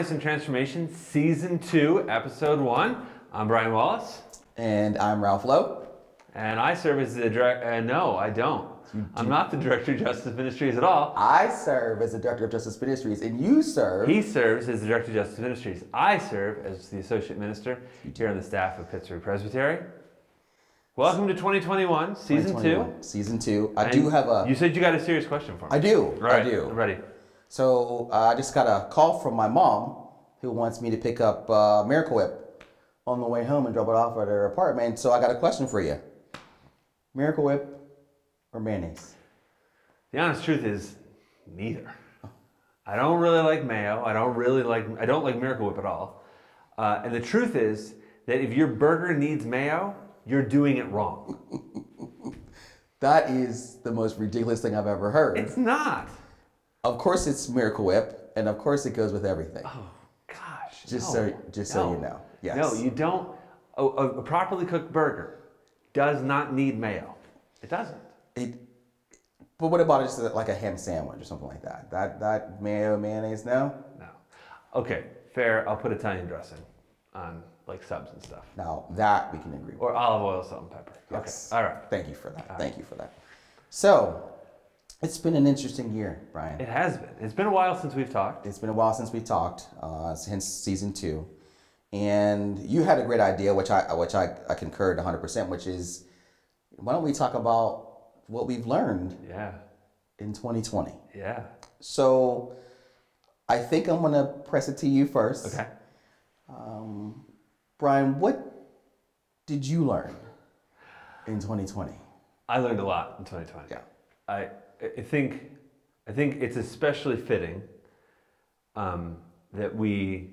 Awareness and Transformation, Season 2, Episode 1. I'm Brian Wallace, And I'm Ralph Lowe. and I serve as the director. Uh, no, I don't. I'm not the Director of Justice Ministries at all. I serve as the Director of Justice Ministries, and you serve. He serves as the Director of Justice Ministries. I serve as the Associate Minister here on the staff of Pittsburgh Presbytery. Welcome to 2021, Season 2. Season two. I And do have a. You said you got a serious question for me. I do. Right, I do. I'm ready. So uh, I just got a call from my mom, who wants me to pick up uh, Miracle Whip on the way home and drop it off at her apartment. So I got a question for you: Miracle Whip or mayonnaise? The honest truth is, neither. I don't really like mayo. I don't really like. I don't like Miracle Whip at all. Uh, and the truth is that if your burger needs mayo, you're doing it wrong. That is the most ridiculous thing I've ever heard. It's not. of course, it's Miracle Whip, and of course, it goes with everything. Oh Just no. so- just so you know. Yes. No, you don't. A, a a properly cooked burger does not need mayo. It doesn't. It, but what about just uh, like a ham sandwich or something like that? That that mayo mayonnaise? No, No. Okay, fair. I'll put Italian dressing on like subs and stuff, now that we can agree. with. or olive oil, salt, and pepper. Yes. Okay. All right. Thank you for that. Thank you for that. So, it's been an interesting year, Brian. It has been. It's been a while since we've talked. It's been a while since we talked, uh, since season two, and you had a great idea, which I which I, I concurred 100, percent which is why don't we talk about what we've learned Yeah. in 2020? Yeah. So, I think I'm gonna press it to you first. Okay. Um, Brian, what did you learn in 2020? I learned a lot in 2020. Yeah. I I think I think it's especially fitting um, that we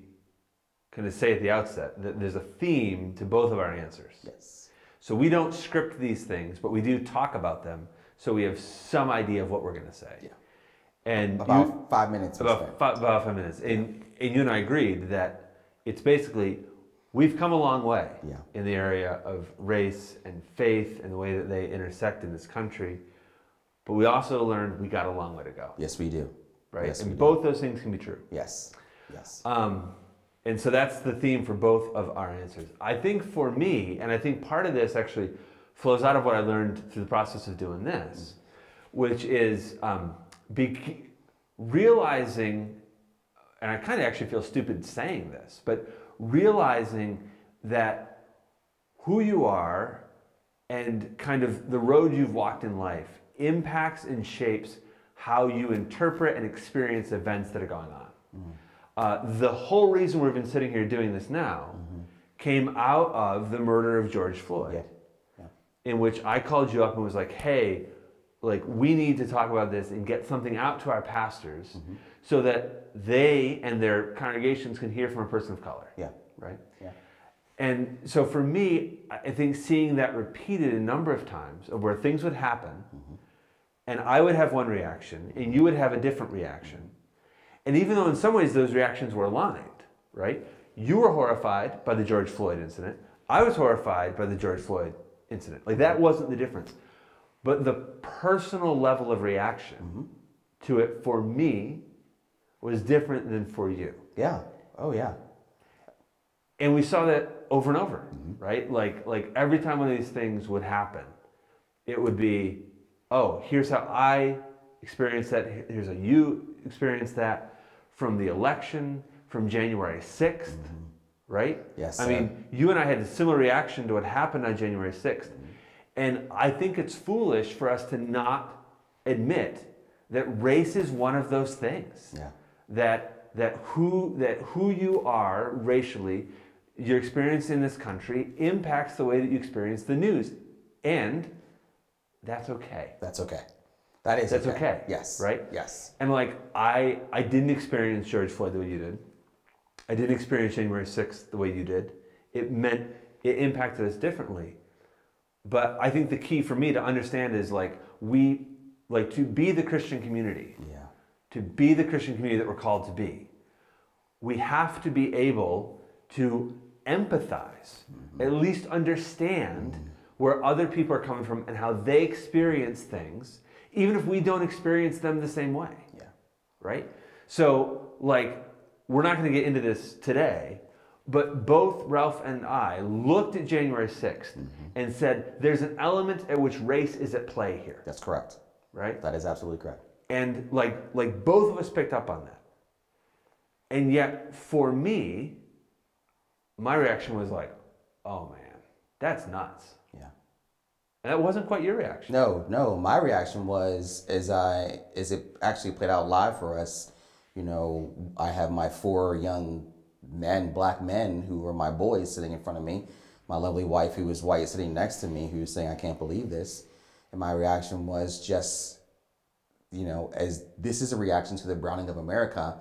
kind of say at the outset that there's a theme to both of our answers. Yes. So we don't script these things, but we do talk about them, so we have some idea of what we're going to say. Yeah. And About you, five minutes. about five, about five minutes, and and you and I agreed that it's basically we've come a long way Yeah. in the area of race and faith and the way that they intersect in this country, but we also learned we got a long way to go, Yes, we do. right? Yes, and do. both those things can be true. Yes. Yes. Um, and so that's the theme for both of our answers. I think for me, and I think part of this actually flows out of what I learned through the process of doing this, which is um, be, realizing, and I kind of actually feel stupid saying this, but realizing that who you are and kind of the road you've walked in life impacts and shapes how you interpret and experience events that are going on. Mm-hmm. Uh, the whole reason we've been sitting here doing this now mm-hmm. came out of the murder of George Floyd, Yeah. Yeah. in which I called you up and was like, "Hey, like we need to talk about this and get something out to our pastors mm-hmm. so that they and their congregations can hear from a person of color." Yeah. Right. Yeah. And so for me, I I think seeing that repeated a number of times of where things would happen, and I would have one reaction, and you would have a different reaction. And even though in some ways those reactions were aligned, right? You were horrified by the George Floyd incident. I was horrified by the George Floyd incident. Like that wasn't the difference. But the personal level of reaction mm-hmm. to it for me was different than for you. Yeah. Oh, yeah. and we saw that over and over mm-hmm. right like like every time one of these things would happen it would be oh here's how i experienced that here's how you experienced that from the election from january 6th mm-hmm. right? Yes, i sir. mean you and i had a similar reaction to what happened on january 6th mm-hmm. and i think it's foolish for us to not admit that race is one of those things. Yeah. that that who that who you are racially your experience in this country impacts the way that you experience the news. And that's okay That's okay. That is That's okay, Yes. right? Yes. and like i i didn't experience george floyd the way you did i didn't experience january 6th the way you did it meant it impacted us differently but i think the key for me to understand is like we like to be the christian community Yeah. to be the Christian community that we're called to be, we have to be able to empathize, mm-hmm. at least understand mm-hmm. Where other people are coming from and how they experience things, even if we don't experience them the same way Yeah. right? So, like, we're not going to get into this today, but both Ralph and I looked at January 6th mm-hmm. and said there's an element at which race is at play here, That's correct. right? That is absolutely correct. And like like both of us picked up on that. And yet for me, my reaction was like, "Oh man, that's nuts." That wasn't quite your reaction. No, no. My reaction was as I as it actually played out live for us. You know, I have my four young men, black men, who were my boys sitting in front of me. My lovely wife, who was white, sitting next to me, who was saying, "I can't believe this." And my reaction was just, you know, as this is a reaction to the browning of America,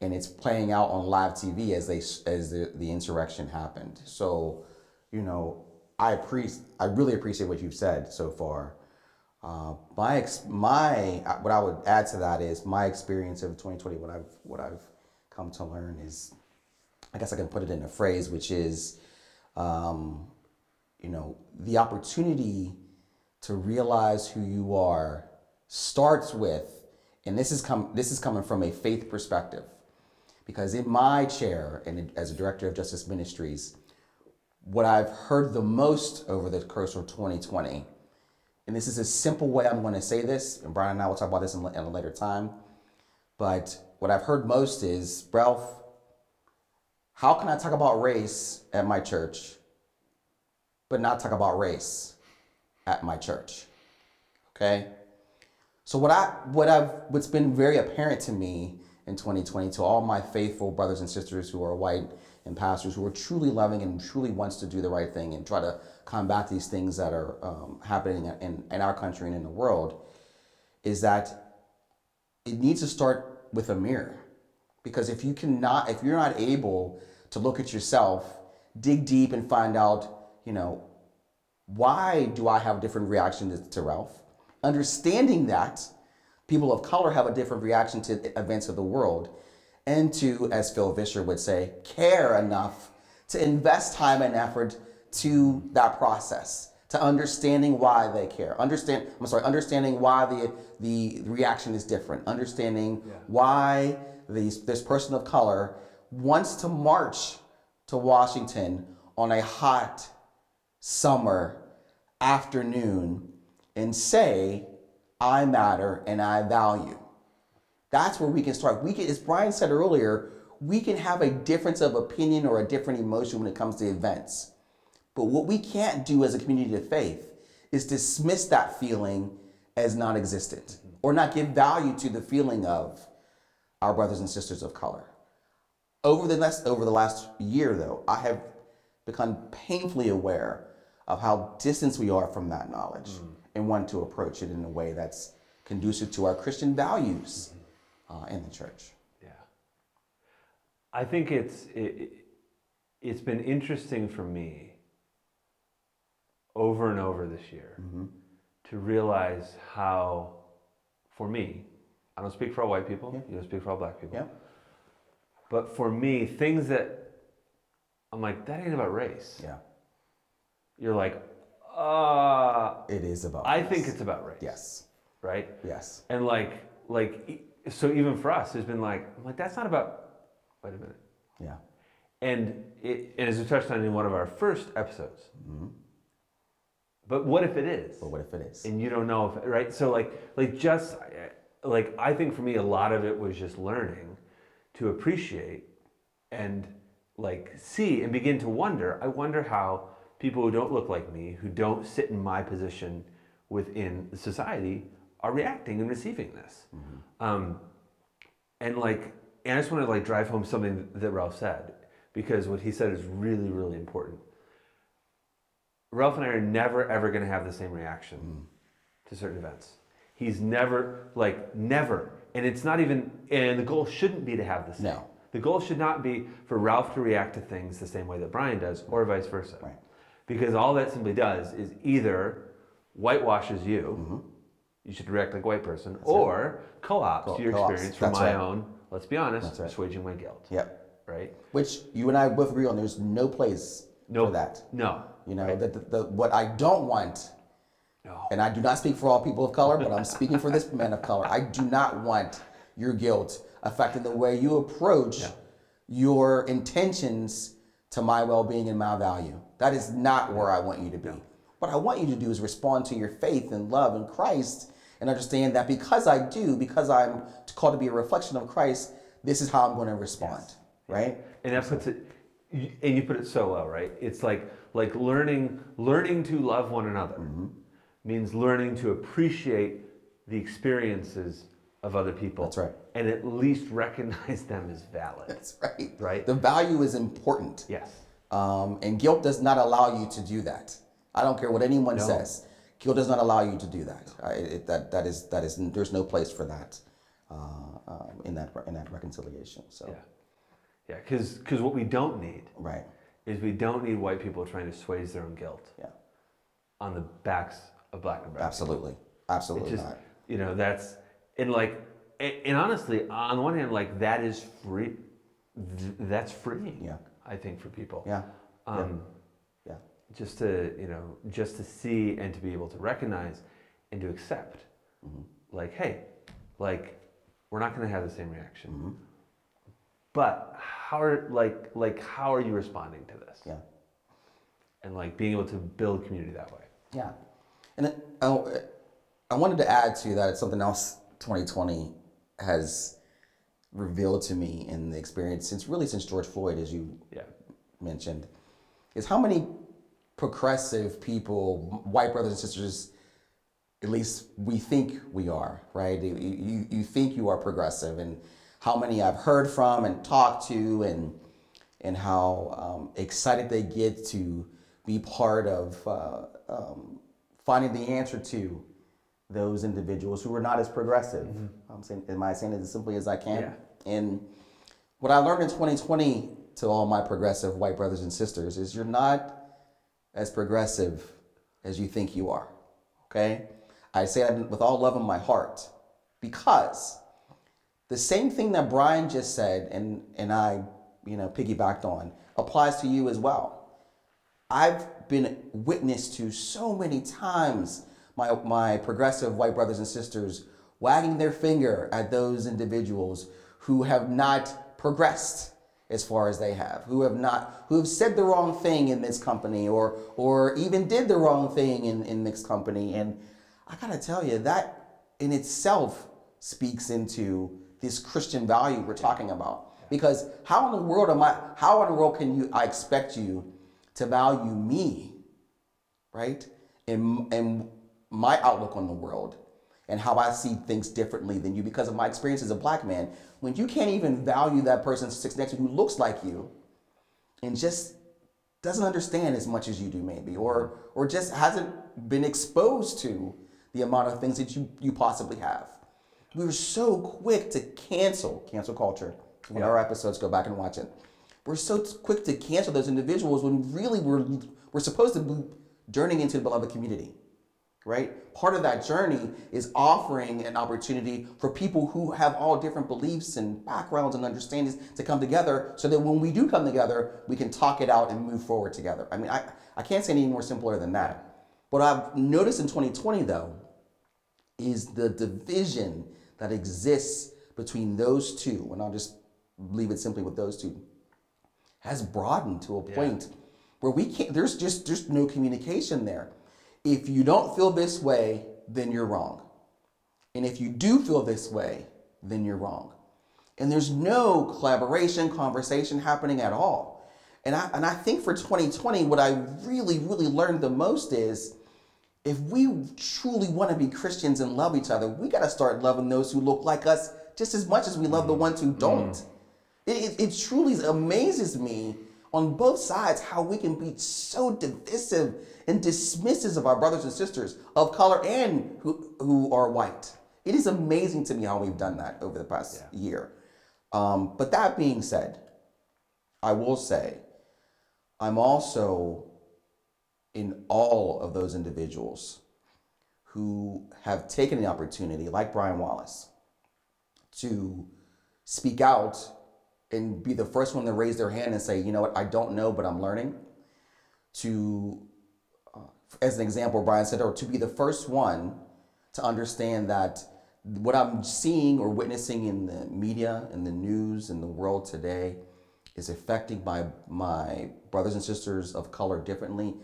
and it's playing out on live TV as they as the, the insurrection happened. So, you know, I appreciate I really appreciate what you've said so far. Uh, my ex, my what I would add to that is my experience of 2020. What I've what I've come to learn is, I guess I can put it in a phrase, which is, um, you know, the opportunity to realize who you are starts with, and this is come this is coming from a faith perspective, because in my chair and as a director of Justice Ministries, what I've heard the most over the course of 2020, and this is a simple way I'm going to say this, and Brian and I will talk about this in, in a later time, but what I've heard most is, Ralph, how can I talk about race at my church, but not talk about race at my church? Okay? So what I what I've what's been very apparent to me in 2020 to all my faithful brothers and sisters who are white and pastors who are truly loving and truly wants to do the right thing and try to combat these things that are um, happening in, in our country and in the world is that it needs to start with a mirror. Because if you cannot if you're not able to look at yourself dig deep and find out you know why do i have a different reaction to, to ralph? Understanding that people of color have a different reaction to events of the world and to as phil vischer would say care enough to invest time and effort to that process to understanding why they care understand i'm sorry understanding why the the reaction is different understanding why these, this person of color wants to march to washington on a hot summer afternoon and say i matter and i value that's where we can start. We can, as Brian said earlier, we can have a difference of opinion or a different emotion when it comes to events. But what we can't do as a community of faith is dismiss that feeling as non existent or not give value to the feeling of our brothers and sisters of color. Over the last, over the last year, though, I have become painfully aware of how distant we are from that knowledge mm. and want to approach it in a way that's conducive to our Christian values uh, in the church. Yeah. I think it's it, it's been interesting for me over and over this year to realize how for me, I don't speak for all white people, you don't speak for all black people. Yeah. But for me, things that I'm like, that ain't about race. Yeah. You're like, uh, It is about. I race. think it's about race. Yes. Right? Yes. And like, like, so even for us, it's been like, I'm like, that's not about, wait a minute. Yeah. And, it, and as we touched on in one of our first episodes, mm-hmm. but what if it is? But what if it is? And you don't know if, right? So like, like just, like, I think for me, a lot of it was just learning to appreciate and like see and begin to wonder. I wonder how people who don't look like me, who don't sit in my position within society, are reacting and receiving this. Mm-hmm. Um, and like, and I just want to like drive home something that Ralph said because what he said is really, really important. Ralph and I are never ever going to have the same reaction mm. to certain events. He's never like never, and it's not even. And the goal shouldn't be to have the same. No. The goal should not be for Ralph to react to things the same way that Brian does, or vice versa. Right. Because all that simply does is either whitewashes you, mm-hmm. You should react like a white person, or co-ops Co- your co-ops. experience from That's my right. own. Let's be honest, That's right. assuaging my guilt. Yep. Right? Which you and I both agree on. There's no place No. for that. No. You know Right. that the, the, what I don't want, No. and I do not speak for all people of color, but I'm speaking for this man of color. I do not want your guilt affecting the way you approach your intentions to my well being and my value. That is not where I want you to be. What I want you to do is respond to your faith and love in Christ and understand that because I do, because I'm called to be a reflection of Christ, this is how I'm going to respond. Right? And that puts it, and you put it so well, right? It's like like learning learning to love one another Mm-hmm. means learning to appreciate the experiences of other people. That's right. And at least recognize them as valid. That's right. Right. The value is important. Yes. Um, and guilt does not allow you to do that. I don't care what anyone No. says. Guilt does not allow you to do that. I, it, that that is that is there's no place for that uh, um, in that in that reconciliation. So Yeah. Yeah. Because because what we don't need right, is we don't need white people trying to assuage their own guilt yeah, on the backs of black and brown. absolutely, It absolutely just not. you know that's and like and, and honestly on the one hand like that is free th- that's free Yeah. i think for people Yeah, um yeah, just to you know just to see and to be able to recognize and to accept Mm-hmm. like hey like we're not going to have the same reaction Mm-hmm. but how are like like how are you responding to this yeah, and like being able to build community that way yeah. And it, oh, I wanted to add to that. It's something else 2020 has revealed to me in the experience since really since George Floyd, as you yeah mentioned is how many progressive people, white brothers and sisters, at least we think we are, right? You, you, you think you are progressive, and how many I've heard from and talked to, and and how um, excited they get to be part of uh, um, finding the answer to those individuals who are not as progressive. I'm saying, am I saying it as simply as I can? Yeah. And what I learned in 2020 to all my progressive white brothers and sisters is you're not as progressive as you think you are. Okay? I say that with all love in my heart because the same thing that Brian just said and, and I, you know, piggybacked on applies to you as well. I've been witness to so many times my, my progressive white brothers and sisters wagging their finger at those individuals who have not progressed as far as they have, who have not, who have said the wrong thing in this company or, or even did the wrong thing in, in this company. And I gotta tell you, that in itself speaks into this Christian value we're talking about. Because how in the world am I, how in the world can you, I expect you to value me, right? And, and my outlook on the world and how I see things differently than you because of my experience as a black man. When you can't even value that person sits next to you who looks like you and just doesn't understand as much as you do maybe or or just hasn't been exposed to the amount of things that you you possibly have. We were so quick to cancel cancel culture when our episodes go back and watch it. We're so quick to cancel those individuals when really we're we're supposed to be journeying into the beloved community right? Part of that journey is offering an opportunity for people who have all different beliefs and backgrounds and understandings to come together so that when we do come together, we can talk it out and move forward together. I mean, I, I can't say any more simpler than that. What I've noticed in 2020, though, is the division that exists between those two, and I'll just leave it simply with those two, has broadened to a point where we can't, there's just, there's no communication there. If you don't feel this way, then you're wrong. And if you do feel this way, then you're wrong. And there's no collaboration, conversation happening at all. And I, and I think for 2020, what I really, really learned the most is if we truly want to be Christians and love each other, we got to start loving those who look like us just as much as we love the mm-hmm. ones who don't. Mm-hmm. It, it, it truly amazes me on both sides how we can be so divisive and dismissive of our brothers and sisters of color and who, who are white. It is amazing to me how we've done that over the past year. Um, but that being said, I will say, I'm also in all of those individuals who have taken the opportunity, like Brian Wallace, to speak out and be the first one to raise their hand and say, you know what, I don't know, but I'm learning. To, uh, as an example, Brian said, or to be the first one to understand that what I'm seeing or witnessing in the media, in the news, in the world today is affecting my my brothers and sisters of color differently,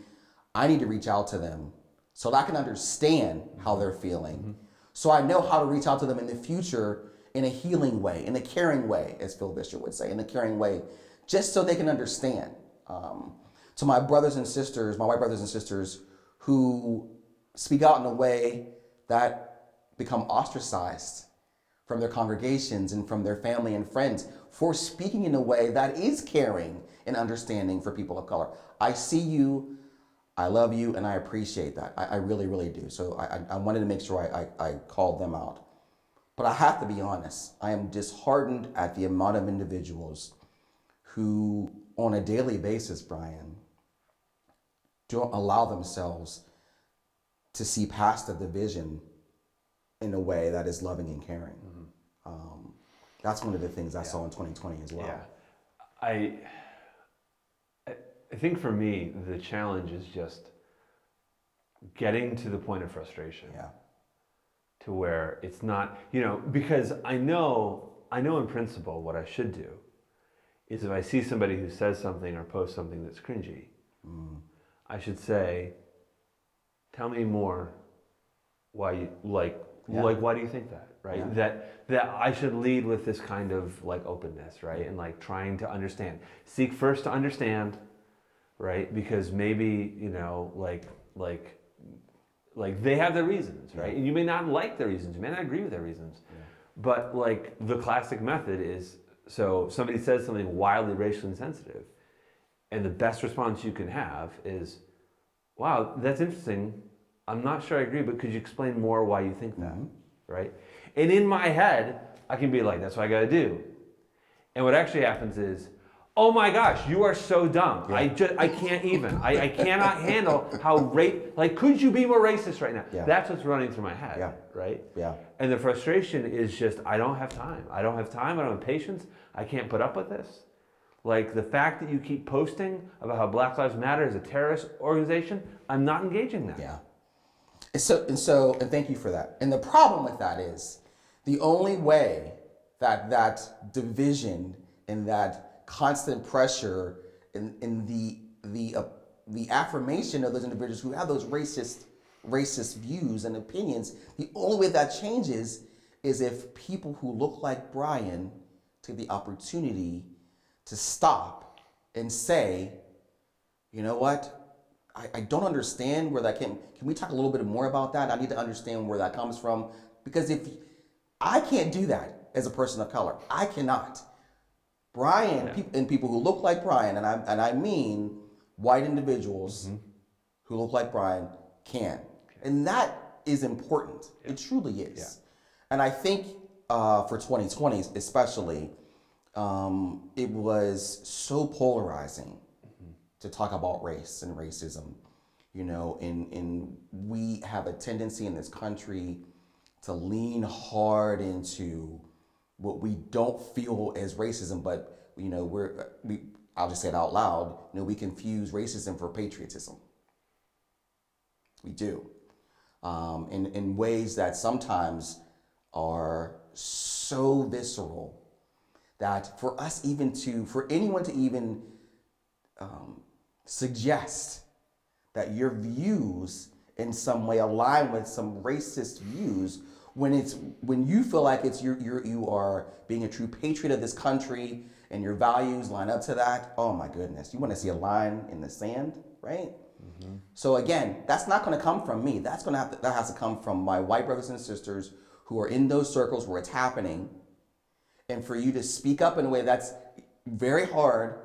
I need to reach out to them so that I can understand how they're feeling. So I know how to reach out to them in the future in a healing way, in a caring way, as Phil Vischer would say, in a caring way, just so they can understand. Um, to my brothers and sisters, my white brothers and sisters who speak out in a way that become ostracized from their congregations and from their family and friends for speaking in a way that is caring and understanding for people of color. I see you, I love you, and I appreciate that. I, I really, really do. So I, I, wanted to make sure I, I, I called them out. But I have to be honest, I am disheartened at the amount of individuals who, on a daily basis, Brian, don't allow themselves to see past the division in a way that is loving and caring. Um, that's one of the things I saw in 2020 as well. Yeah. I, I I think for me, the challenge is just getting to the point of frustration Yeah. To where it's not, you know, because I know, I know in principle what I should do is if I see somebody who says something or posts something that's cringy, Mm. I should say, tell me more why you like Yeah. like why do you think that right Yeah. that that i should lead with this kind of like openness right and like trying to understand seek first to understand right because maybe you know like like like they have their reasons right? And you may not like their reasons you may not agree with their reasons. But like the classic method is so somebody says something wildly racially insensitive and the best response you can have is wow that's interesting. I'm not sure i agree but could you explain more why you think that? Mm-hmm. Right? And in my head i can be like that's what i got to do. And what actually happens is oh my gosh you are so dumb i just i can't even I, I cannot handle how rate like could you be more racist right now Yeah. that's what's running through my head Yeah. right Yeah. and the frustration is just I don't have time. I don't have time. I don't have patience. I can't put up with this. Like the fact that you keep posting about how Black Lives Matter is a terrorist organization, I'm not engaging that. Yeah. And so, and so, and thank you for that. And the problem with that is the only way that that division and that constant pressure and, and the the uh, the affirmation of those individuals who have those racist racist views and opinions, the only way that changes is if people who look like Brian take the opportunity to stop and say, you know what? I, I don't understand where that came. Can we talk a little bit more about that? I need to understand where that comes from because if I can't do that as a person of color, I cannot. Brian peop and people who look like Brian, and I and I mean white individuals who look like Brian can, and that is important. It truly is. And I think uh, for 2020 especially, um, it was so polarizing to talk about race and racism. You know, and, and we have a tendency in this country to lean hard into what we don't feel as racism, but you know, we're we I'll just say it out loud, you know, we confuse racism for patriotism. We do. Um, in, in ways that sometimes are so visceral that for us even to, for anyone to even um, suggest that your views in some way align with some racist views when it's when you feel like it's you're, you're you are being a true patriot of this country and your values line up to that oh my goodness you want to see a line in the sand right? Mm-hmm. So again that's not going to come from me. That's going to have to, that has to come from my white brothers and sisters who are in those circles where it's happening. And for you to speak up in a way that's very hard,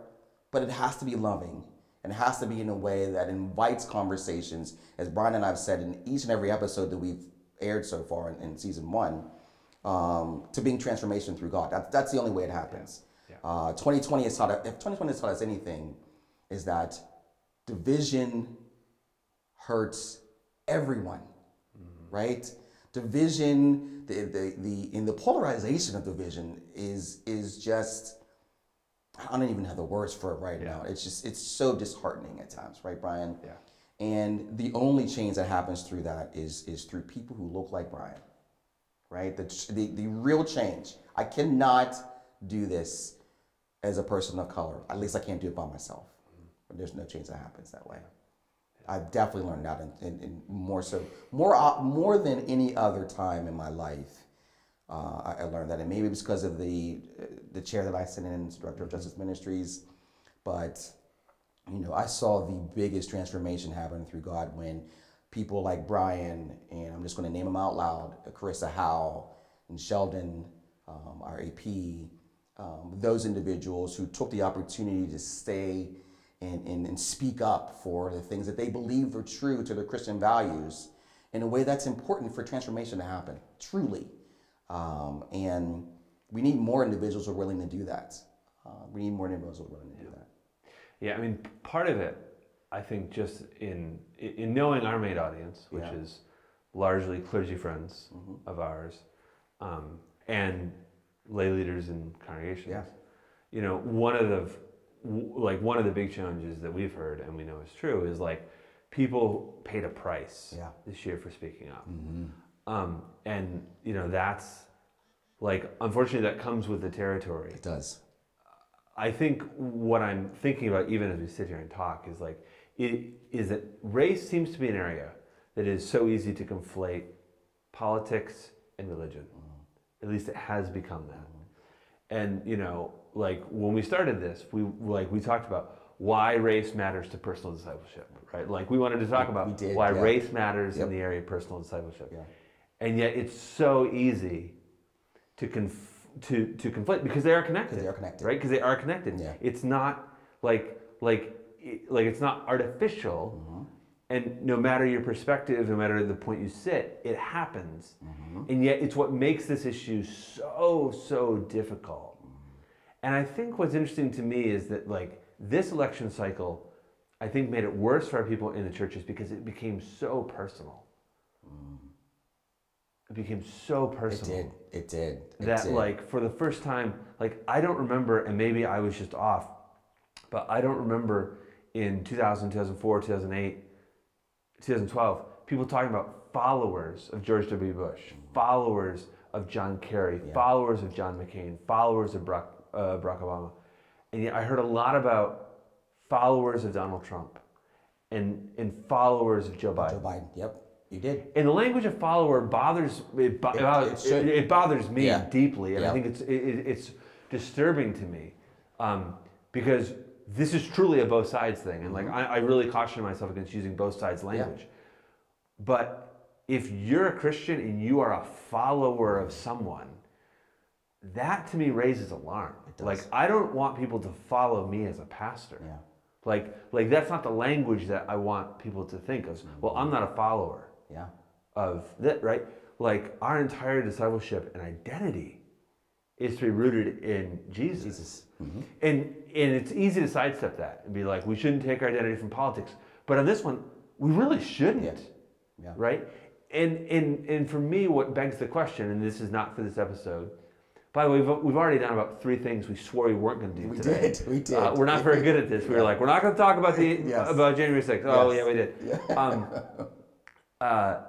but it has to be loving. And it has to be in a way that invites conversations, as Brian and I've said in each and every episode that we've aired so far in, in season one, um, to being transformation through God. That's, that's the only way it happens. Uh, 2020 has taught us, if 2020 has taught us anything, is that division hurts everyone right? Division, the, the, the in the polarization of division is is just I don't even have the words for it right now. It's just it's so disheartening at times, right, Brian? Yeah. And the only change that happens through that is is through people who look like Brian, right? The the, the real change. I cannot do this as a person of color. At least I can't do it by myself. There's no change that happens that way. I've definitely learned that, in more so, more uh, more than any other time in my life. Uh, I, I learned that, and maybe it's because of the uh, the chair that I sit in, director of Justice Ministries. But you know, I saw the biggest transformation happen through God when people like Brian, and I'm just going to name them out loud, Carissa Howe and Sheldon, um, our AP, um, those individuals who took the opportunity to stay and, and, and speak up for the things that they believe are true to their Christian values in a way that's important for transformation to happen, truly. Um, and we need more individuals who are willing to do that. Uh, we need more individuals who are willing to do that. Yeah, I mean, part of it, I think, just in in knowing our main audience, which Yeah. is largely clergy friends of ours, um, and lay leaders in congregations. Yeah. You know, one of the like one of the big challenges that we've heard and we know is true is like people paid a price Yeah. this year for speaking up, um, and you know that's like unfortunately that comes with the territory. It does. I think what I'm thinking about, even as we sit here and talk, is like it is that race seems to be an area that is so easy to conflate politics and religion. Mm-hmm. At least it has become that. And you know, like when we started this, we like we talked about why race matters to personal discipleship, right? Like we wanted to talk We- about did, why yeah. race matters Yep. in the area of personal discipleship. Yeah. And yet it's so easy to conf- to to conflate because they are connected. they are connected. right? Because they are connected. Yeah. It's not like like like it's not artificial. Mm-hmm. And no matter your perspective, no matter the point you sit, it happens. Mm-hmm. And yet, it's what makes this issue so so difficult. And I think what's interesting to me is that like this election cycle, I think made it worse for our people in the churches because it became so personal. It became so personal. It did. It did. It that did. like for the first time like i don't remember and maybe i was just off but i don't remember in 2000 2004 2008 2012 people talking about followers of george w bush followers of john kerry Yeah. followers of john mccain followers of barack, uh, barack obama and yet i heard a lot about followers of donald trump and, and followers of joe biden Joe Biden. Yep. You did. and the language of follower bothers it, bo- It- bothers- it should. it- it bothers me Yeah. deeply, and I think it's it, it- it's disturbing to me um, because this is truly a both sides thing, and like Mm-hmm. I, I really caution myself against using both sides language. But if you're a Christian and you are a follower of someone, that to me raises alarm. Like I don't want people to follow me as a pastor. Yeah. Like like that's not the language that I want people to think of. Well, I'm not a follower Yeah. of that, right? Like our entire discipleship and identity is to be rooted in Jesus. Jesus. And and it's easy to sidestep that and be like, we shouldn't take our identity from politics. But on this one, we really shouldn't. Yeah. Yeah. Right? And and and for me, what begs the question, and this is not for this episode. By the way, we've, we've already done about three things we swore we weren't going to do We today. did. We did. Uh, we're not very good at this. We were like, we're not going to talk about the Yes. about January 6th. Oh Yes. yeah, we did. Um, uh,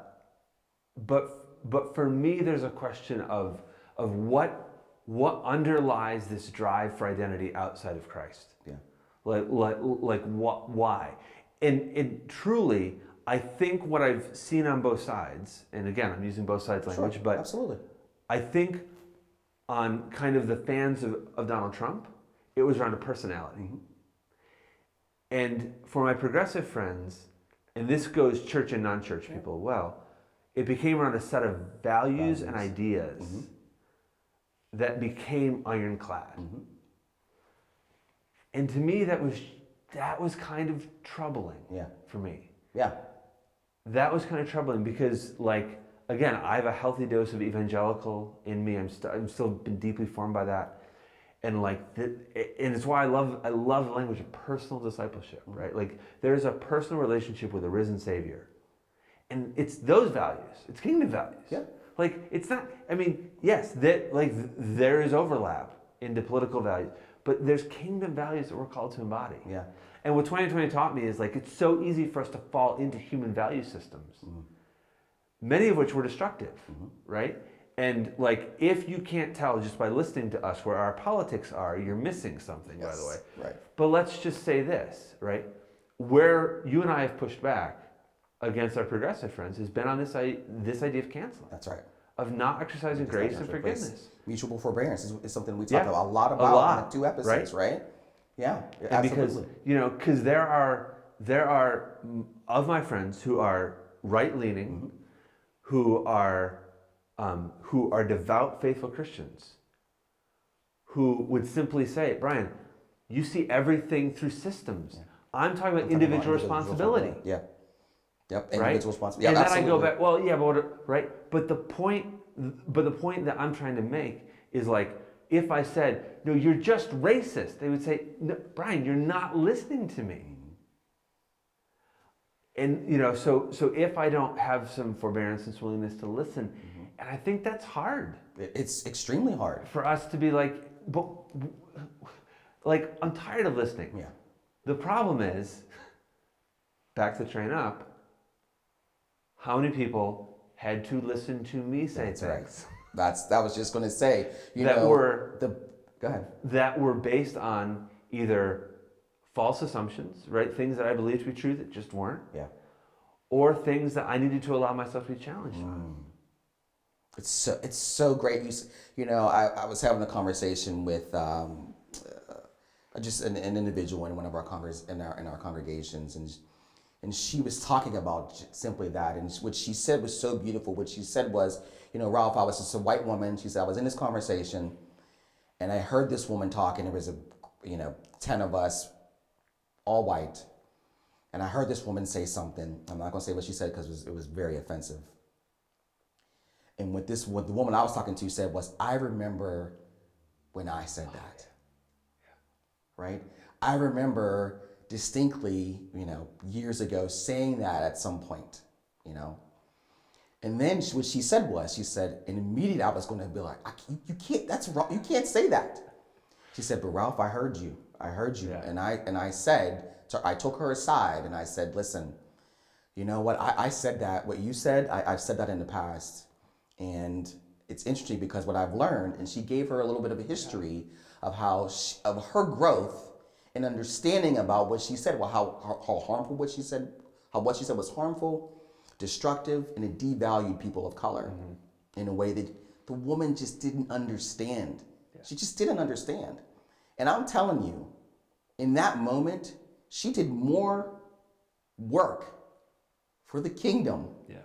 but but for me, there's a question of of what what underlies this drive for identity outside of Christ. Yeah. Like like like what why? And and truly, I think what I've seen on both sides, and again, I'm using both sides language, Sure. but absolutely. I think on kind of the fans of, of Donald Trump, it was around a personality. And for my progressive friends, and this goes church and non church people well, it became around a set of values, and Values. ideas mm-hmm. that became ironclad. Mm-hmm. And to me, that was that was kind of troubling Yeah. for me Yeah. that was kind of troubling because like again i have a healthy dose of evangelical in me i'm, st- I'm still been deeply formed by that and like the, and it's why i love i love the language of personal discipleship mm-hmm. right? Like there's a personal relationship with a risen savior. And it's those values. It's kingdom values. Yeah. like it's not i mean yes that like th- there is overlap into political values but there's kingdom values that we're called to embody. Yeah. and what 2020 taught me is like it's so easy for us to fall into human value systems, mm-hmm. many of which were destructive, mm-hmm. right? And like, if you can't tell just by listening to us where our politics are, you're missing something, by the way. Right. But let's just say this, right? Where you and I have pushed back against our progressive friends has been on this, this idea of canceling, That's right. of not exercising grace and Grace. forgiveness. Mutual forbearance is, is something we Yeah, talked about a lot a about lot, in the two episodes, right? Yeah, And because, you know, because there are, there are of my friends who are right leaning, Mm-hmm. who are, um, who are devout, faithful Christians, who would simply say, Brian, you see everything through systems. I'm talking about Talking about individual responsibility. Yeah. Yep. right? Individual responsibility. and Yeah, then I go back. Well, yeah, but what, right? But the point, but the point that I'm trying to make is like, if I said, "No, you're just racist," they would say, no, "Brian, you're not listening to me." And you know, so so if I don't have some forbearance and willingness to listen, Mm-hmm. And I think that's hard It's extremely hard. for us to be like, but like I'm tired of listening. Yeah. The problem is, back the train up, how many people had to listen to me say That's things right. That's that was just going to say. You that know, were the. Go ahead. that were based on either false assumptions, right? Things that I believed to be true that just weren't, Yeah. or things that I needed to allow myself to be challenged on. Mm. It's so it's so great. You you know, I, I was having a conversation with um, uh, just an, an individual in one of our congress in our in our congregations, and and she was talking about simply that. And what she said was so beautiful. What she said was, you know, Ralph, I was just a white woman. She said I was in this conversation, and I heard this woman talk, and there was a you know ten of us, all white, and I heard this woman say something. I'm not gonna say what she said because it it was very offensive. And what this what the woman I was talking to said was, I remember when I said oh, that. Right? I remember distinctly, you know, years ago saying that at some point, you know. And then what she said was, she said, and immediately I was going to be like, you can't, that's wrong. You can't say that. She said, but Ralph, I heard you. I heard you. Yeah. And I and I said, to, I took her aside and I said, listen, you know what? I, I said that. What you said, I, I've said that in the past. And it's interesting because what I've learned, and she gave her a little bit of a history of how she, of her growth and understanding about what she said, well, how, how, how harmful what she said, how what she said was harmful, destructive, and it devalued people of color mm-hmm. in a way that the woman just didn't understand. She just didn't understand. And I'm telling you, in that moment, she did more work for the kingdom Yeah.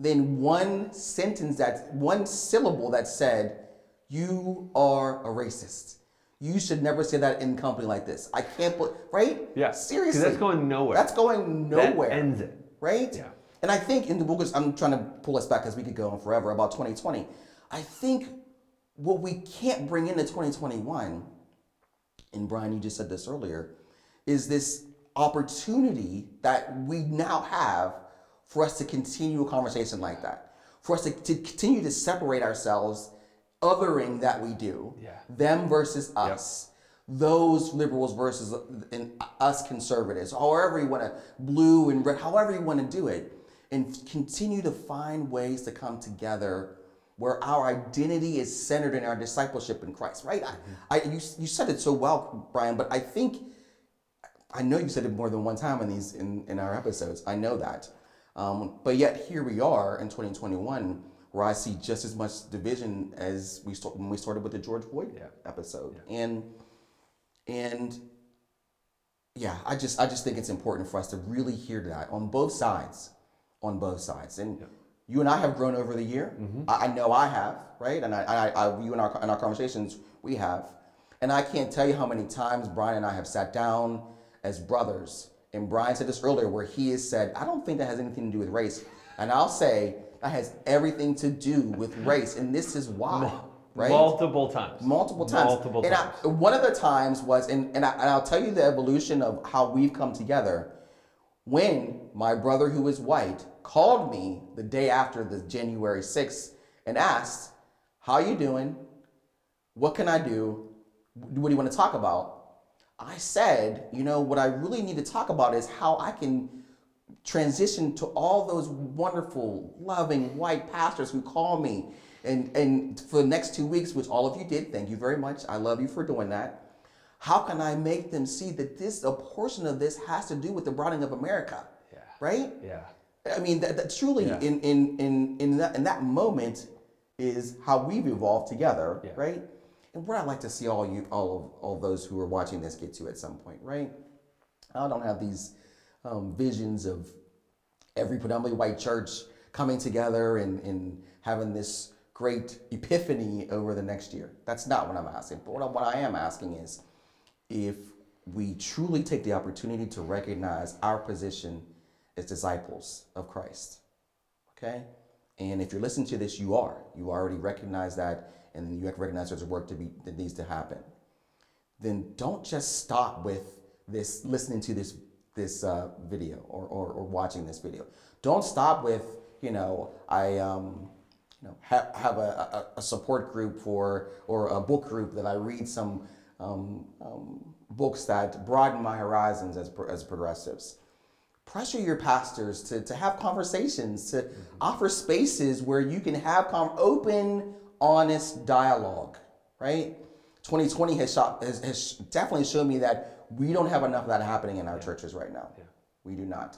Than one sentence that one syllable that said, "You are a racist." You should never say that in company like this. I can't put right. Yeah. Seriously. that's going nowhere. That's going nowhere. That ends it. right? Yeah. And I think in the book, I'm trying to pull us back because we could go on forever about 2020. I think what we can't bring into 2021, and Brian, you just said this earlier, is this opportunity that we now have for us to continue a conversation like that, for us to, to continue to separate ourselves, othering that we do, Yeah. them versus us, those liberals versus and us conservatives, however you want to, blue and red, however you want to do it, and continue to find ways to come together where our identity is centered in our discipleship in Christ, right? I, mm-hmm. I you, you said it so well, Brian, but I think I know you said it more than one time in these in, in our episodes. I know that. Um, but yet here we are in 2021 where I see just as much division as we start when we started with the George Floyd Yeah. episode. And and yeah, I just I just think it's important for us to really hear that on both sides. On both sides. And you and I have grown over the year. I, I know I have, right? And I, I, I you and our in our conversations we have. And I can't tell you how many times Brian and I have sat down as brothers. And Brian said this earlier, where he has said, I don't think that has anything to do with race. And I'll say, that has everything to do with race. And this is why. Right? Multiple times. multiple times. Multiple and times. I, one of the times was, and, and, I, and I'll tell you the evolution of how we've come together. When my brother, who is white, called me the day after the January 6th and asked, "How you doing? What can I do? What do you want to talk about?" I said, "You know what I really need to talk about is how I can." transition to all those wonderful, loving white pastors who call me and and for the next two weeks, which all of you did, thank you very much. I love you for doing that. How can I make them see that this a portion of this has to do with the broadening of America? Yeah. Right? Yeah. I mean, that, that truly Yeah. in, in, in, in, that, in that moment is how we've evolved together, Yeah. right? What I'd like to see all you, all of all those who are watching this get to at some point, right? I don't have these um, visions of every predominantly white church coming together and, and having this great epiphany over the next year. That's not what I'm asking. But what I, what I am asking is if we truly take the opportunity to recognize our position as disciples of Christ. Okay? And if you're listening to this, you are. You already recognize that, and you have to recognize there's work to be that needs to happen. Then don't just stop with this, listening to this this uh, video or, or, or watching this video. Don't stop with, you know, I um, you know, have, have a, a, a support group for or a book group that I read some um, um, books that broaden my horizons as, as progressives. Pressure your pastors to, to have conversations, to offer spaces where you can have com- open, honest dialogue, right? 2020 has, shot, has, has definitely shown me that we don't have enough of that happening in our churches right now. We do not.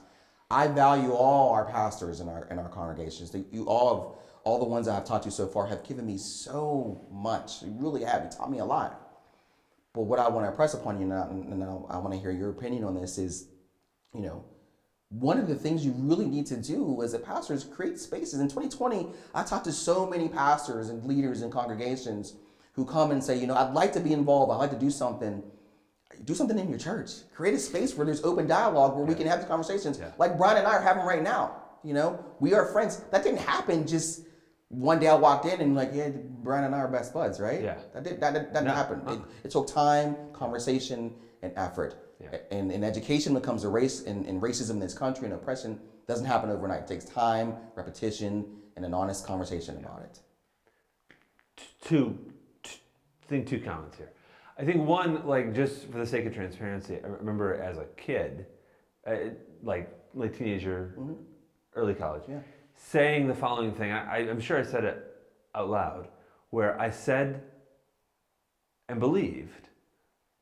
I value all our pastors in our in our congregations. That you all of all the ones I have talked to so far have given me so much. You really have. You taught me a lot. But what I want to impress upon you now, and I want to hear your opinion on this is, you know, one of the things you really need to do as a pastor is create spaces. In 2020, I talked to so many pastors and leaders and congregations who come and say, you know, I'd like to be involved. I'd like to do something. Do something in your church. Create a space where there's open dialogue where we can have these conversations Yeah. like Brian and I are having right now. You know, we are friends. That didn't happen just one day I walked in and like, yeah, Brian and I are best buds, right? Yeah. That did that, that, that No, didn't happen. uh-uh. It, it took time, conversation, and effort. Yeah. And, and education becomes a race, and, and racism in this country and oppression doesn't happen overnight. It takes time, repetition, and an honest conversation about it. two, t- I think two comments here. I think one, like just for the sake of transparency, I remember as a kid, uh, like late teenager, early college, Yeah. saying the following thing. I, I'm sure I said it out loud, where I said and believed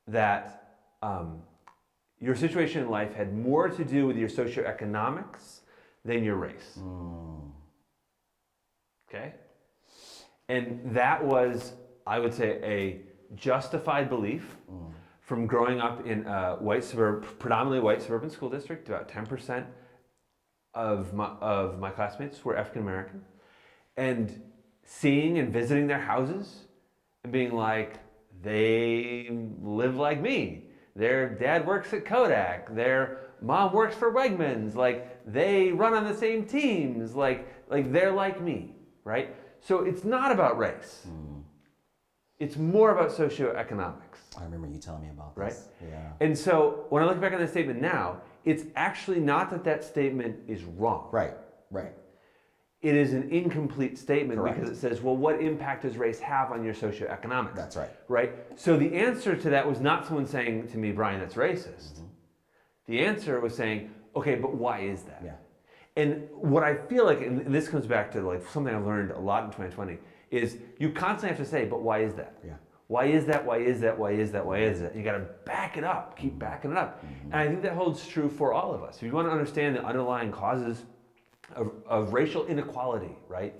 that um, your situation in life had more to do with your socioeconomics than your race. Hmm. Okay? And that was, I would say, a justified belief hmm. from growing up in a white suburb, predominantly white suburban school district. About 10% of my, of my classmates were African American. And seeing and visiting their houses and being like, they live like me. Their dad works at Kodak. Their mom works for Wegmans. Like they run on the same teams. Like like they're like me, right? So it's not about race. Mm-hmm. It's more about socioeconomics. I remember you telling me about this. Right. Yeah. And so when I look back on that statement now, it's actually not that that statement is wrong. Right. Right. It is an incomplete statement Correct. because it says, well, what impact does race have on your socioeconomics? That's right. Right? So the answer to that was not someone saying to me, Brian, that's racist. Mm-hmm. The answer was saying, okay, but why is that? Yeah. And what I feel like, and this comes back to like something I've learned a lot in 2020, is you constantly have to say, but why is that? Yeah. Why is that? Why is that? Why is that? Why is that? You got to back it up. Keep backing it up. And I think that holds true for all of us. If you want to understand the underlying causes of, of racial inequality, right,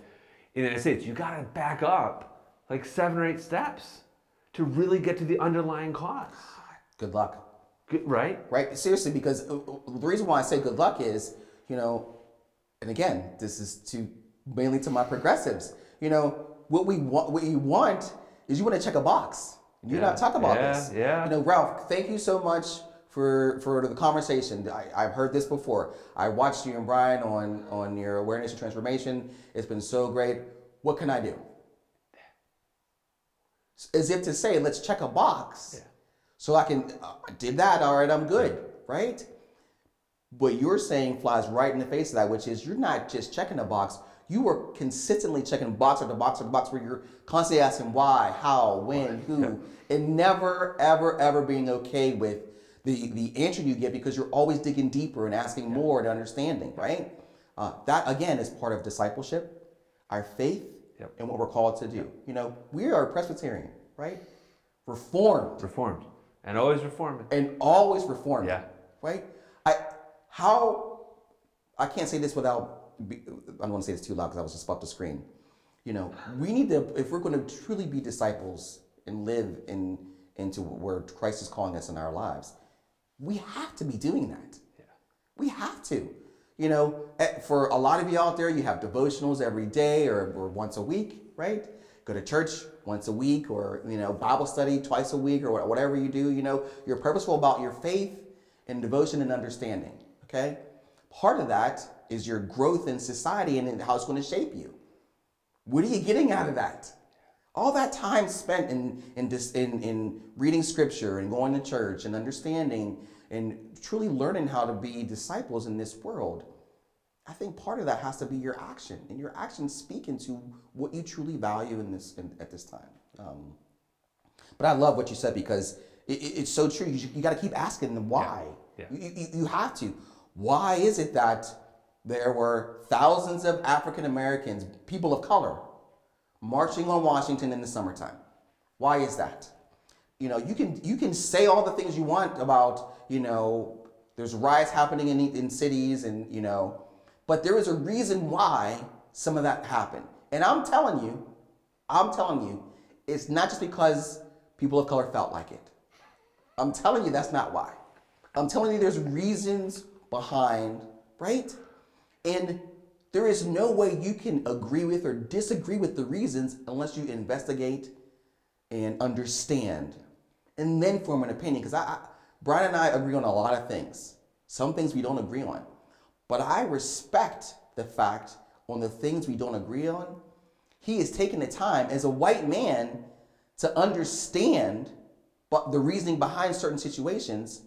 in the United States, you got to back up like seven or eight steps to really get to the underlying cause, Good luck. Good- right? Right. Seriously, because uh, uh, the reason why I say good luck is, you know, and again, this is to mainly to my progressives. You know, what we want, what you want is you want to check a box. You Yeah, not talk about yeah, this. yeah. You know, Ralph, thank you so much for for the conversation. I, I've heard this before. I watched you and Brian on on your awareness and transformation. It's been so great. What can I do? As if to say, let's check a box. Yeah. So I can uh, I did that. All right, I'm good. Right. What you're saying flies right in the face of that, which is you're not just checking a box. You are consistently checking box after box after box where you're constantly asking why, how, when, who, and never, ever, ever being okay with the, the answer you get because you're always digging deeper and asking more and understanding, right? Uh, that, again, is part of discipleship. Our faith Yep. and what we're called to do. You know, we are Presbyterian, right? Reformed Reformed. And always reformed. and always reformed. Yeah. Right? I how I can't say this without be, I don't want to say this too loud because I was just about to scream. You know, we need to if we're going to truly be disciples and live in into where Christ is calling us in our lives, we have to be doing that. Yeah. We have to. You know, eh, for a lot of you out there, you have devotionals every day or, or once a week, right? Go to church once a week or, you know, Bible study twice a week or whatever you do. You know, you're purposeful about your faith and devotion and understanding, okay? Part of that is your growth in society and how it's going to shape you. What are you getting out of that? All that time spent in in, dis, in in reading scripture and going to church and understanding and truly learning how to be disciples in this world. I think part of that has to be your action, and your actions speak into what you truly value in this in, at this time. Um, but I love what you said because it, it- it's so true. You, you got to keep asking them why. Yeah. You, you, you have to. Why is it that there were thousands of African Americans, people of color, marching on Washington in the summertime? Why is that? You know, you can you can say all the things you want about you know there's riots happening in in cities and you know, but there is a reason why some of that happened. And I'm telling you, I'm telling you, it's not just because people of color felt like it. I'm telling you that's not why. I'm telling you there's reasons behind, right? And there is no way you can agree with or disagree with the reasons unless you investigate and understand and then form an opinion. Because I, I, Brian and I agree on a lot of things. Some things we don't agree on. But I respect the fact on the things we don't agree on, he is taking the time as a white man to understand but the reasoning behind certain situations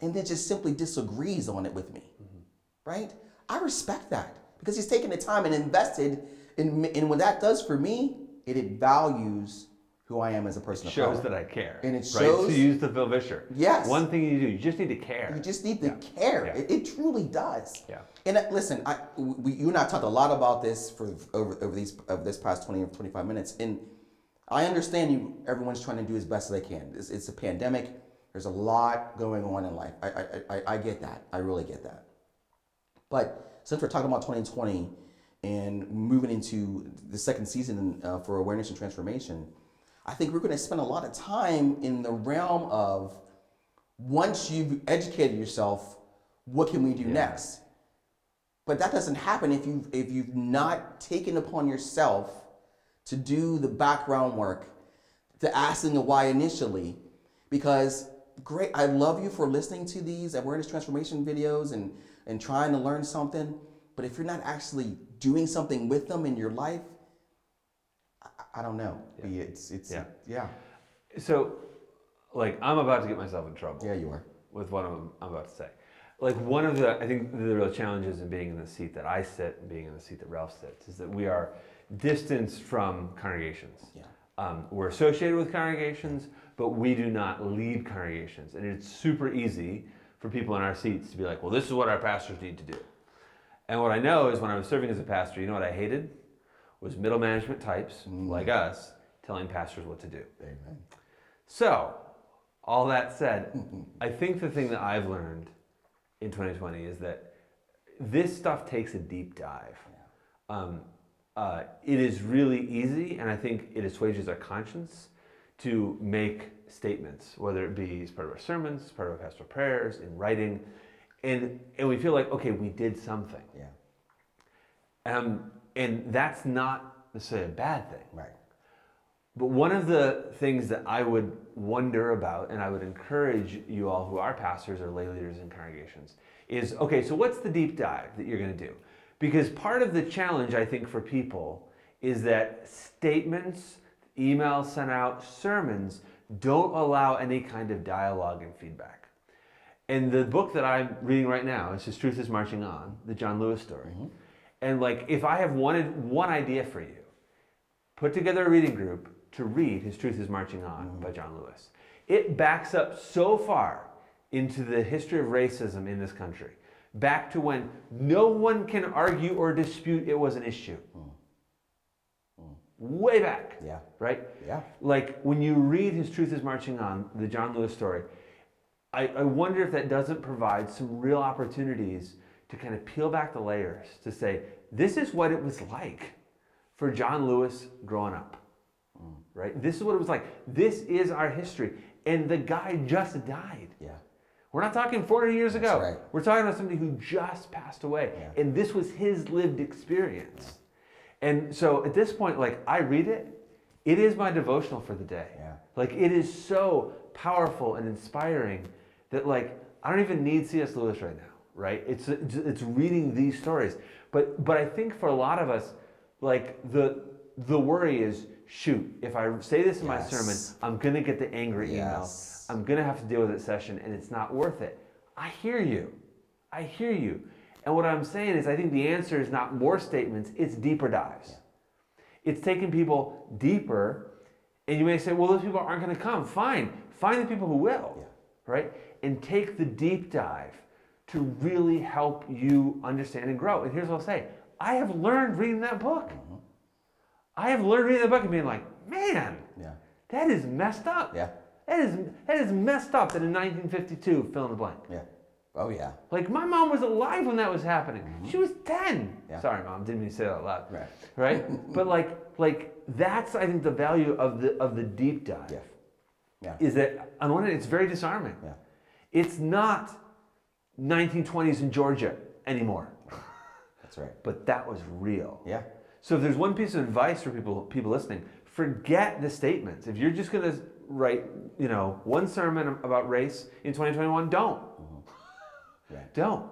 and then just simply disagrees on it with me. Mm-hmm. Right? I respect that because he's taken the time and invested in, in what that does for me, it, it values who I am as a person of shows that I care. And it right? shows- To use the Phil Vischer. Yes. One thing you do, you just need to care. You just need to care. Yeah. It, it truly does. Yeah. And uh, listen, I, we, you and I talked a lot about this for over, over these over this past 20 or 25 minutes, and I understand you. Everyone's trying to do as best as they can. It's, it's a pandemic. There's a lot going on in life. I, I, I, I get that. I really get that. But since we're talking about 2020 and moving into the second season uh, for awareness and transformation, I think we're going to spend a lot of time in the realm of once you've educated yourself, what can we do next? But that doesn't happen if you if you've not taken upon yourself to do the background work, to asking the why initially, because great, I love you for listening to these awareness transformation videos and and trying to learn something, but if you're not actually doing something with them in your life, I, I don't know. It's it's Yeah. yeah So, like, I'm about to get myself in trouble. yeah you are. with what I'm, I'm about to say. Like one of the, I think the real challenges in being in the seat that I sit and being in the seat that Ralph sits is that we are distanced from congregations. Yeah. Um, we're associated with congregations, but we do not lead congregations. And it's super easy for people in our seats to be like, well, this is what our pastors need to do. And what I know is when I was serving as a pastor, you know what I hated? Was middle management types like us telling pastors what to do. Amen. So, all that said, I think the thing that I've learned in 2020 is that this stuff takes a deep dive. Um, uh, it is really easy, and I think it assuages our conscience to make statements, whether it be as part of our sermons, as part of our pastoral prayers, in writing, and and we feel like okay, we did something, Yeah. um, and that's not necessarily a bad thing. Right. But one of the things that I would wonder about, and I would encourage you all who are pastors or lay leaders in congregations, is okay, so what's the deep dive that you're going to do? Because part of the challenge, I think, for people is that statements, emails sent out, sermons don't allow any kind of dialogue and feedback. And the book that I'm reading right now is His Truth is Marching On, the John Lewis story. Mm-hmm. And like, if I have wanted one idea for you, put together a reading group to read His Truth is Marching On mm-hmm. by John Lewis. It backs up so far into the history of racism in this country, back to when no one can argue or dispute it was an issue. Mm-hmm. Way back. Yeah. Right? Yeah. Like when you read His Truth is Marching On, the John Lewis story, I, I wonder if that doesn't provide some real opportunities to kind of peel back the layers to say, this is what it was like for John Lewis growing up. Mm. Right? This is what it was like. This is our history. And the guy just died. Yeah. We're not talking 40 years ago. right. We're talking about somebody who just passed away. Yeah. And this was his lived experience. And so at this point, like I read it, it is my devotional for the day. Yeah. Like it is so powerful and inspiring that like I don't even need C.S. Lewis right now, right? It's it's reading these stories. But but I think for a lot of us, like the the worry is shoot, if I say this in my sermon, I'm gonna get the angry email. Yes. I'm gonna have to deal with it session and it's not worth it. I hear you. I hear you. And what I'm saying is I think the answer is not more statements, it's deeper dives. It's taking people deeper, and you may say, well, those people aren't going to come. Fine. Find the people who will, Yeah. right? And take the deep dive to really help you understand and grow. And here's what I'll say I have learned reading that book. Mm-hmm. I have learned reading that book and being like, man, Yeah. that is messed up. Yeah. That is, that is messed up that in 1952, fill in the blank. Yeah. Oh yeah. Like, my mom was alive when that was happening. She was 10. Mm-hmm. Yeah. Sorry, mom, didn't mean to say that out loud Right. right? but like like that's I think the value of the of the deep dive Yeah. Yeah. is that on one hand it's very disarming. Yeah. It's not 1920s in Georgia anymore, That's right. but that was real. Yeah. So if there's one piece of advice for people people listening, forget the statements. If you're just gonna write, you know, one sermon about race in 2021, don't. Right. Don't.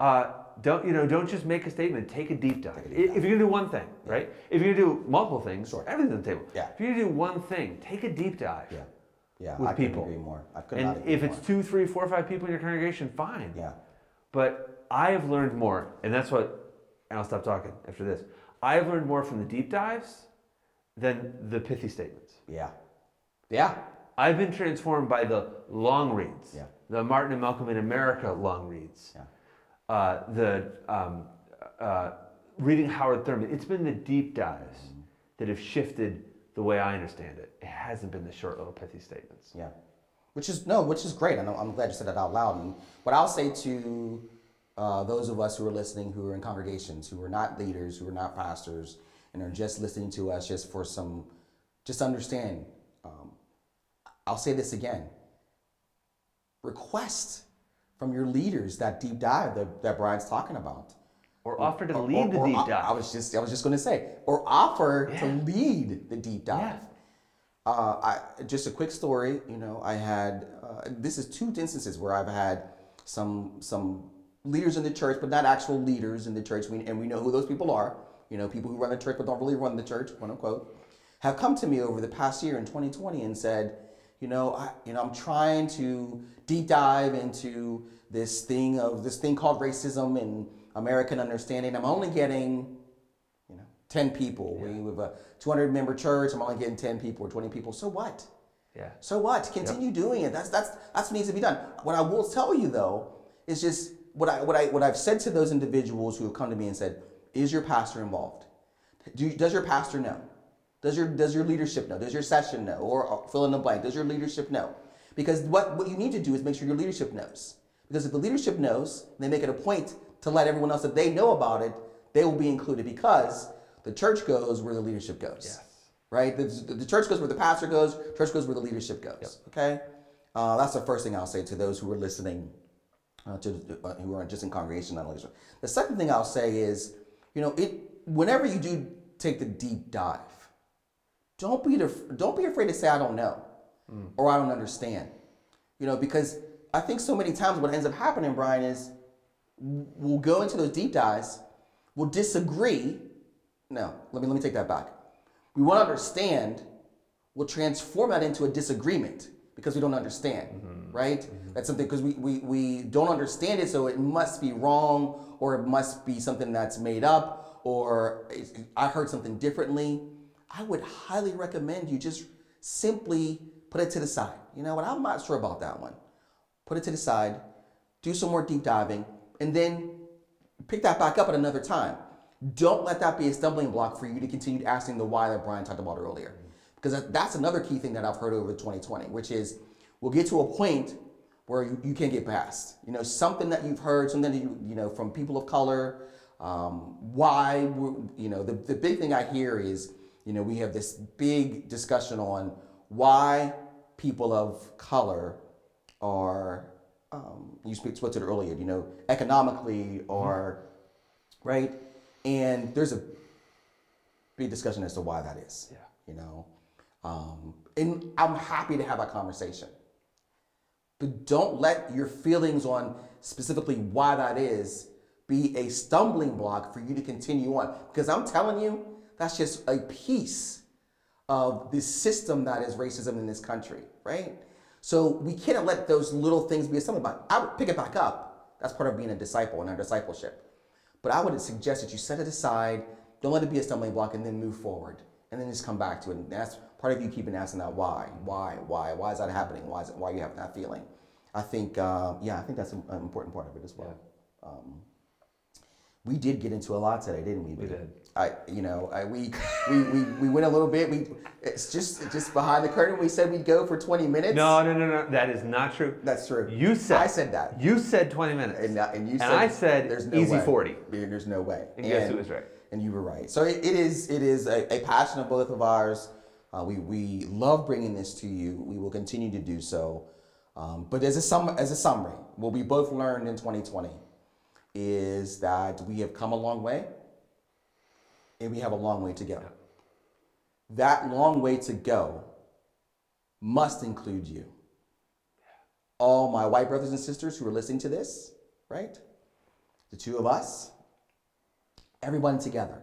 Uh, don't you know? Don't just make a statement. Take a deep dive. A deep dive. If you're gonna do one thing, right? If you're gonna do multiple things, Sure. everything's on the table. Yeah. If you're gonna do one thing, take a deep dive. Yeah. Yeah. With I couldn't people. agree more. I could not And agree if more. it's two, three, four, five people in your congregation, fine. Yeah. But I have learned more, and that's what. And I'll stop talking after this. I have learned more from the deep dives than the pithy statements. Yeah. Yeah. I've been transformed by the long reads. Yeah. The Martin and Malcolm in America long reads. Yeah. Uh, the um, uh, reading Howard Thurman. It's been the deep dives that have shifted the way I understand it. It hasn't been the short little pithy statements. Yeah. Which is no, which is great. I'm, I'm glad you said that out loud. And what I'll say to uh, those of us who are listening, who are in congregations, who are not leaders, who are not pastors, and are just listening to us just for some, just understand. Um, I'll say this again. Request from your leaders that deep dive that, that Brian's talking about. Or offer to Or- lead the or- or deep dive. I was just I was just going to say, or offer to lead the deep dive. Yeah. Uh, I just a quick story. You know, I had uh, this is two instances where I've had some some leaders in the church, but not actual leaders in the church. We, and we know who those people are. You know, people who run the church but don't really run the church, quote unquote, have come to me over the past year in 2020 and said, you know, I, you know, I'm trying to deep dive into this thing of this thing called racism and American understanding. I'm only getting you know, 10 people. We have a 200 member church. I'm only getting 10 people or 20 people. So what? yeah. So what? Continue doing it. That's that's that's what needs to be done. What I will tell you though is just what I what I what I've said to those individuals who have come to me and said, "Is your pastor involved? Do does your pastor know? Does your does your leadership know? Does your session know? Or, or fill in the blank. Does your leadership know? Because what what you need to do is make sure your leadership knows. Because if the leadership knows, they make it a point to let everyone else that they know about it, they will be included. Because the church goes where the leadership goes Yes. right? The, the church goes where the pastor goes, church goes where the leadership goes. Okay, uh, that's the first thing I'll say to those who are listening, uh, to uh, who are just in congregation, not leadership. The second thing I'll say is, you know, it whenever you do take the deep dive, don't be the, don't be afraid to say I don't know mm. or I don't understand. You know, because I think so many times what ends up happening, Brian, is we'll go into those deep dives, we'll disagree. No, let me let me take that back. We want to understand, we'll transform that into a disagreement because we don't understand, mm-hmm. right? Mm-hmm. That's something because we, we we don't understand it, so it must be wrong or it must be something that's made up or I heard something differently. I would highly recommend you just simply put it to the side. You know what? I'm not sure about that one put it to the side, do some more deep diving, and then pick that back up at another time. Don't let that be a stumbling block for you to continue asking the why that Brian talked about earlier. Because that's another key thing that I've heard over 2020, which is we'll get to a point where you, you can't get past. You know, something that you've heard, something that you, you know, from people of color, um, why, you know, the, the big thing I hear is, you know, we have this big discussion on why people of color are, um, you spoke to it earlier, you know, economically or, right? And there's a big discussion as to why that is. Yeah. You know, um, and I'm happy to have that conversation. But don't let your feelings on specifically why that is be a stumbling block for you to continue on. Because I'm telling you, that's just a piece of the system that is racism in this country, right? So we can't let those little things be a stumbling block. I would pick it back up. That's part of being a disciple and our discipleship. But I would suggest that you set it aside, don't let it be a stumbling block, and then move forward. And then just come back to it. And that's part of you keeping asking that why, why, why, why is that happening? Why is it, why are you having that feeling? I think, uh, yeah, I think that's an an important part of it as well. Um, we did get into a lot today, didn't we? We did. I, you know, I, we, we, we, we went a little bit. We, it's just, just behind the curtain. We said we'd go for 20 minutes. No, no, no, no. That is not true. That's true. You said I said that. You said 20 minutes. And, uh, and you And said I said there's no easy way. 40. There's no way. And guess who was right? And you were right. So it, it is it is a, a passion of both of ours. Uh, we we love bringing this to you. We will continue to do so. Um, but as a sum as a summary, what we both learned in 2020 is that we have come a long way, and we have a long way to go. That long way to go must include you. All my white brothers and sisters who are listening to this, right? The two of us, everyone together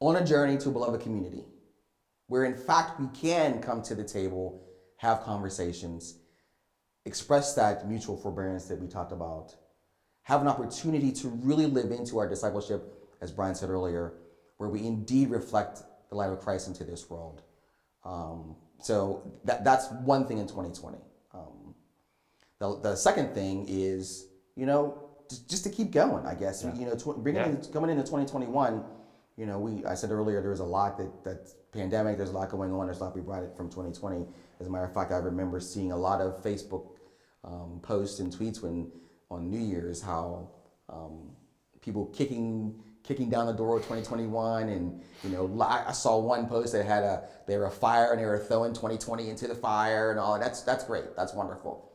on a journey to a beloved community where, in fact, we can come to the table, have conversations, express that mutual forbearance that we talked about, have an opportunity to really live into our discipleship, as Brian said earlier, where we indeed reflect the light of Christ into this world. Um, so that, that's one thing in 2020. Um, the, the second thing is, you know, just, just to keep going, I guess. You know, tw- bringing Yeah. in, coming into 2021, you know, we I said earlier there was a lot that that pandemic. There's a lot going on. There's a lot we brought it from 2020. As a matter of fact, I remember seeing a lot of Facebook um, posts and tweets when on New Year's how um, people kicking kicking down the door of 2021 and you know I saw one post that had a they were a fire and they were throwing 2020 into the fire and all that's that's great that's wonderful.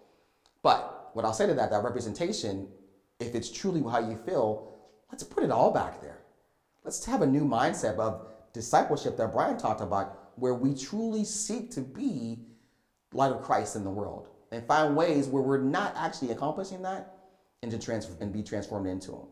But what I'll say to that that representation if it's truly how you feel let's put it all back there. Let's have a new mindset of discipleship that Brian talked about where we truly seek to be light of Christ in the world and find ways where we're not actually accomplishing that and to trans- and be transformed into them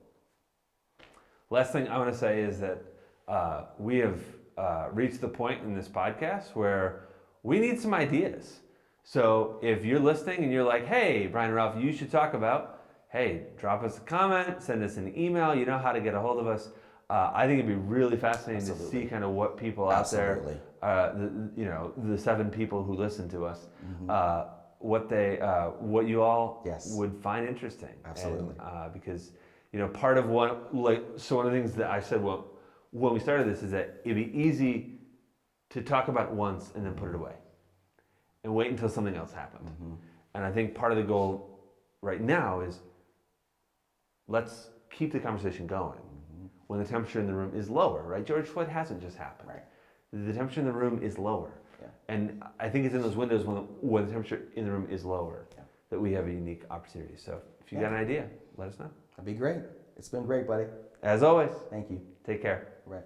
Last thing I want to say is that uh, we have uh, reached the point in this podcast where we need some ideas. So if you're listening and you're like, hey, Brian Ralph, you should talk about, hey, drop us a comment, send us an email. You know how to get a hold of us. Uh, I think it'd be really fascinating Absolutely. to see kind of what people out Absolutely. there, uh, the, you know, the seven people who listen to us, Mm-hmm. uh, what they, uh, what you all Yes. would find interesting. Absolutely. And, uh, because you know part of what like so one of the things that I said well when we started this is that it'd be easy to talk about it once and then put it away and wait until something else happened. Mm-hmm. And I think part of the goal right now is let's keep the conversation going mm-hmm. when the temperature in the room is lower, right? George Floyd hasn't just happened. Right. The temperature in the room is lower. Yeah. And I think it's in those windows when, when the temperature in the room is lower Yeah. that we have a unique opportunity. So if you got an idea, let us know. That'd be great. It's been great buddy. As always, thank you. Take care. right